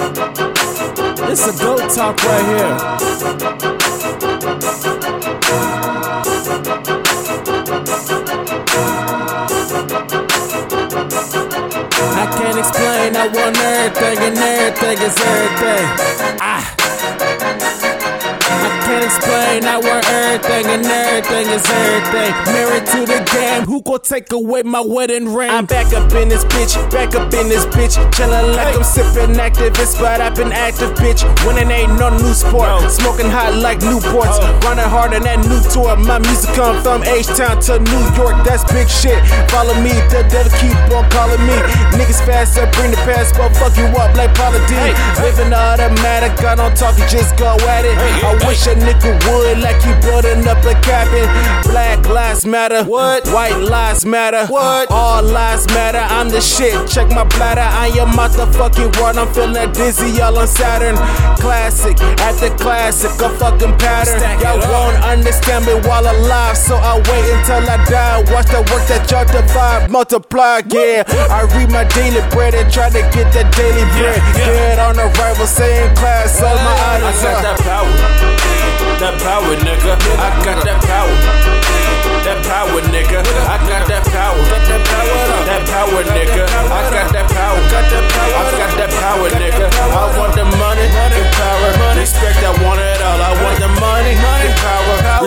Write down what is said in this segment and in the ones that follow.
It's a goat talk right here. I can't explain, I want everything, and everything is everything. Ah. Everything, and everything is everything. Married to the game, who gon' take away my wedding ring? I'm back up in this bitch, back up in this bitch. Chillin' like I'm sippin' Actavis, but I've been active, bitch. Winning ain't no new sport. Smoking hot like Newports. Oh. Running hard on that new tour. My music come from H-Town to New York, that's big shit. Follow me, the devil keep on calling me. Niggas fast up, bring the past, but fuck you up like Paula D. Living automatic, I don't talk, you just go at it. I wish a nigga would, like he building up a cabin. Black lives matter, what? White lives matter, what? All lives matter, I'm the shit. Check my bladder, I am motherfucking world. I'm feeling dizzy, all on Saturn. Classic, after classic, a fucking pattern. Y'all won't understand me while alive, so I wait until I die. Watch the work that y'all divide, multiply, yeah. I read my daily bread and try to get that daily bread. Dead on arrival, same class, all my items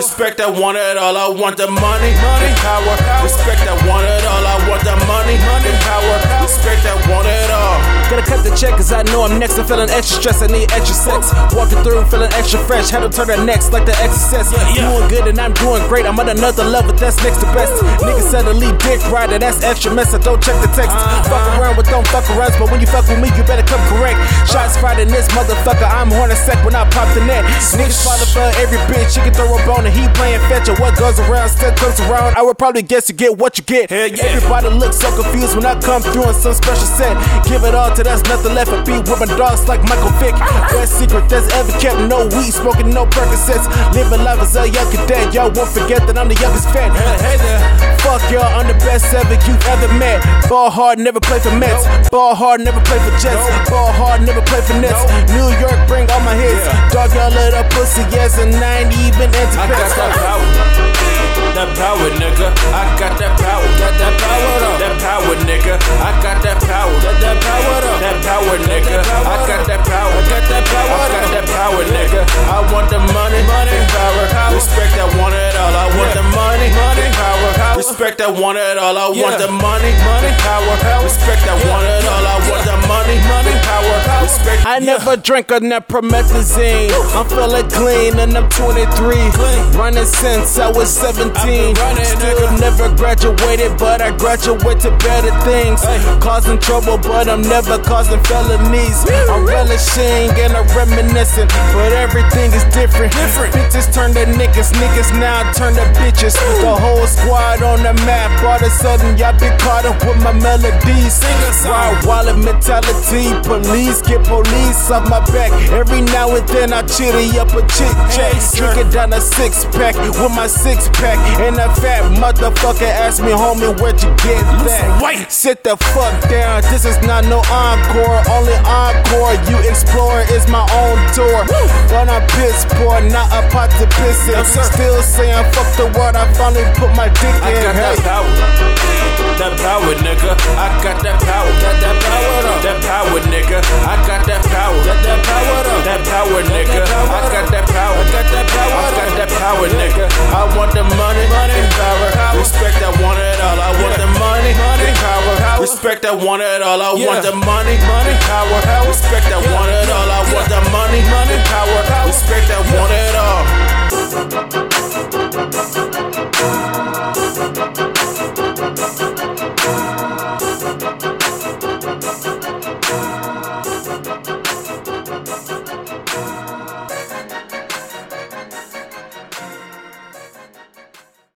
respect. I want it all. I want the money, the power, respect. I want it all. I want the money, the power, respect. I want it all. Gotta cut the check cause I know I'm next. I'm feeling extra stress, I need extra sex. Walking through, feeling extra fresh. Had to turn the next like the exorcist. Doing good and I'm doing great. I'm on another level, that's next to best. Niggas said to leave dick rider, that's extra mess. I don't check the text. Uh-huh. Fuck around with don't fuck around, but when you fuck with me, you better come correct. Shots fired in this motherfucker, I'm horny sec when I pop the net. Niggas falling for every bitch, you can throw a bone he playing fetch. Or what goes around still comes around. I would probably guess you get what you get. Hell yeah. Everybody looks so confused when I come through on some special set. Give it all till there's nothing left. I be with my dogs like Michael Vick. Best secret that's ever kept. No weed smoking, no Percocets. Living life as a young cadet. Y'all won't forget that I'm the youngest vet. Hey there. Fuck y'all, I'm the best ever you ever met. Ball hard, never play for Mets. Ball hard, never play for Jets. Ball hard, never play for Nets. New York, bring all my hits. Dog y'all let up pussy, yes, and I ain't even I got that power. That power, nigga. I got that power. Got that power up. That power, nigga. I got that power. Got that power up. That power, nigga. Respect. I want it all. I want the money, money, power, respect. I want it all. I want the money, money, power, respect. I never drank enough promethazine. I'm feeling clean and I'm 23. Running since I was 17. Still never graduated, but I graduated to better things. Causing trouble, but I'm never causing felonies. I'm relishing and I'm reminiscing, but everything is different. Bitches turn to niggas, niggas now turn to bitches. The whole squad on the map. All of a sudden, y'all been caught up with my melodies. Ride wallet mentality. Police get police off my back. Every now and then I chitty up a chick check. Drinking down a six pack with my six pack. And a fat motherfucker asked me, homie, where'd you get that? Sit the fuck down. This is not no encore. Only encore you explore is my own tour. But I'm piss poor, not a pot to piss in. Still saying fuck the world. I finally put my dick in. That power. That power, nigga. I got that power. Got that power though. That power, nigga. I got that power. Got that power though. That power, nigga. I got that power. I got that power. I got that power, nigga. I want the money, money, power, respect. I want it all. I want the money, money, power, respect. I want it all. I want the money, money, power, respect. I want it all. I want the money, money, power,